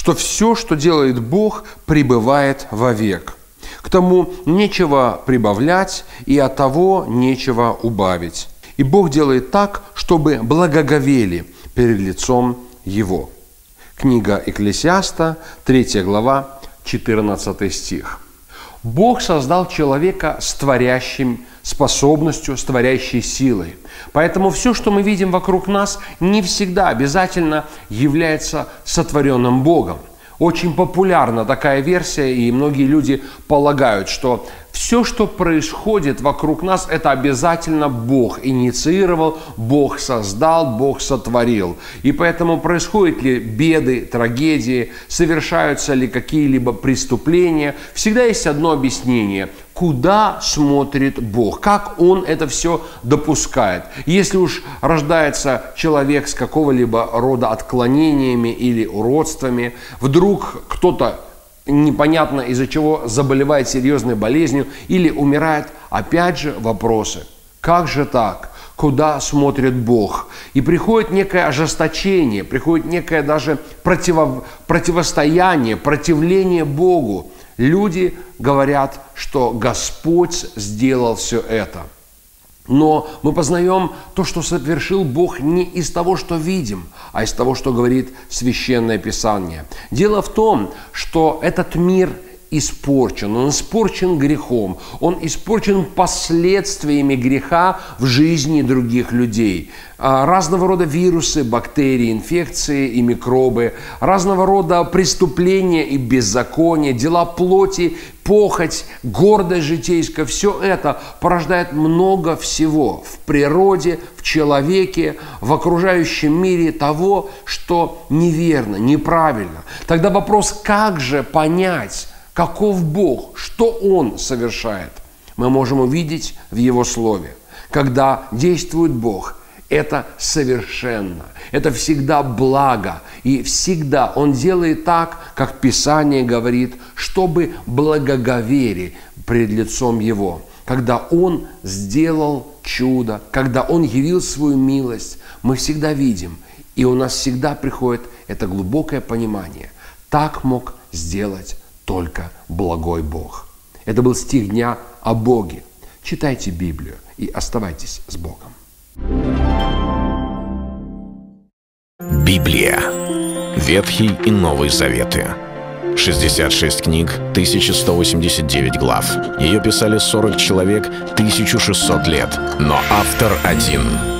что все, что делает Бог, пребывает вовек. К тому нечего прибавлять, и от того нечего убавить. И Бог делает так, чтобы благоговели перед лицом Его». Книга Экклесиаста, 3 глава, 14 стих. Бог создал человека с творящим способностью, с творящей силой. Поэтому все, что мы видим вокруг нас, не всегда обязательно является сотворенным Богом. Очень популярна такая версия, и многие люди полагают, что все, что происходит вокруг нас, это обязательно Бог инициировал, Бог создал, Бог сотворил. И поэтому происходят ли беды, трагедии, совершаются ли какие-либо преступления, всегда есть одно объяснение – куда смотрит Бог, как Он это все допускает. Если уж рождается человек с какого-либо рода отклонениями или уродствами, вдруг кто-то непонятно из-за чего заболевает серьезной болезнью или умирает, опять же вопросы. Как же так? Куда смотрит Бог? И приходит некое ожесточение, приходит некое даже противо, противостояние, противление Богу. Люди говорят, что Господь сделал все это – но мы познаем то, что совершил Бог не из того, что видим, а из того, что говорит Священное Писание. Дело в том, что этот мир испорчен, он испорчен грехом, он испорчен последствиями греха в жизни других людей. А, разного рода вирусы, бактерии, инфекции и микробы, разного рода преступления и беззакония, дела плоти, похоть, гордость житейская, все это порождает много всего в природе, в человеке, в окружающем мире того, что неверно, неправильно. Тогда вопрос, как же понять, каков Бог, что Он совершает, мы можем увидеть в Его Слове. Когда действует Бог, это совершенно, это всегда благо, и всегда Он делает так, как Писание говорит, чтобы благоговели пред лицом Его. Когда Он сделал чудо, когда Он явил свою милость, мы всегда видим, и у нас всегда приходит это глубокое понимание. Так мог сделать только благой Бог. Это был стих дня о Боге. Читайте Библию и оставайтесь с Богом. Библия. Ветхий и Новый Заветы. 66 книг, 1189 глав. Ее писали 40 человек, 1600 лет. Но автор один —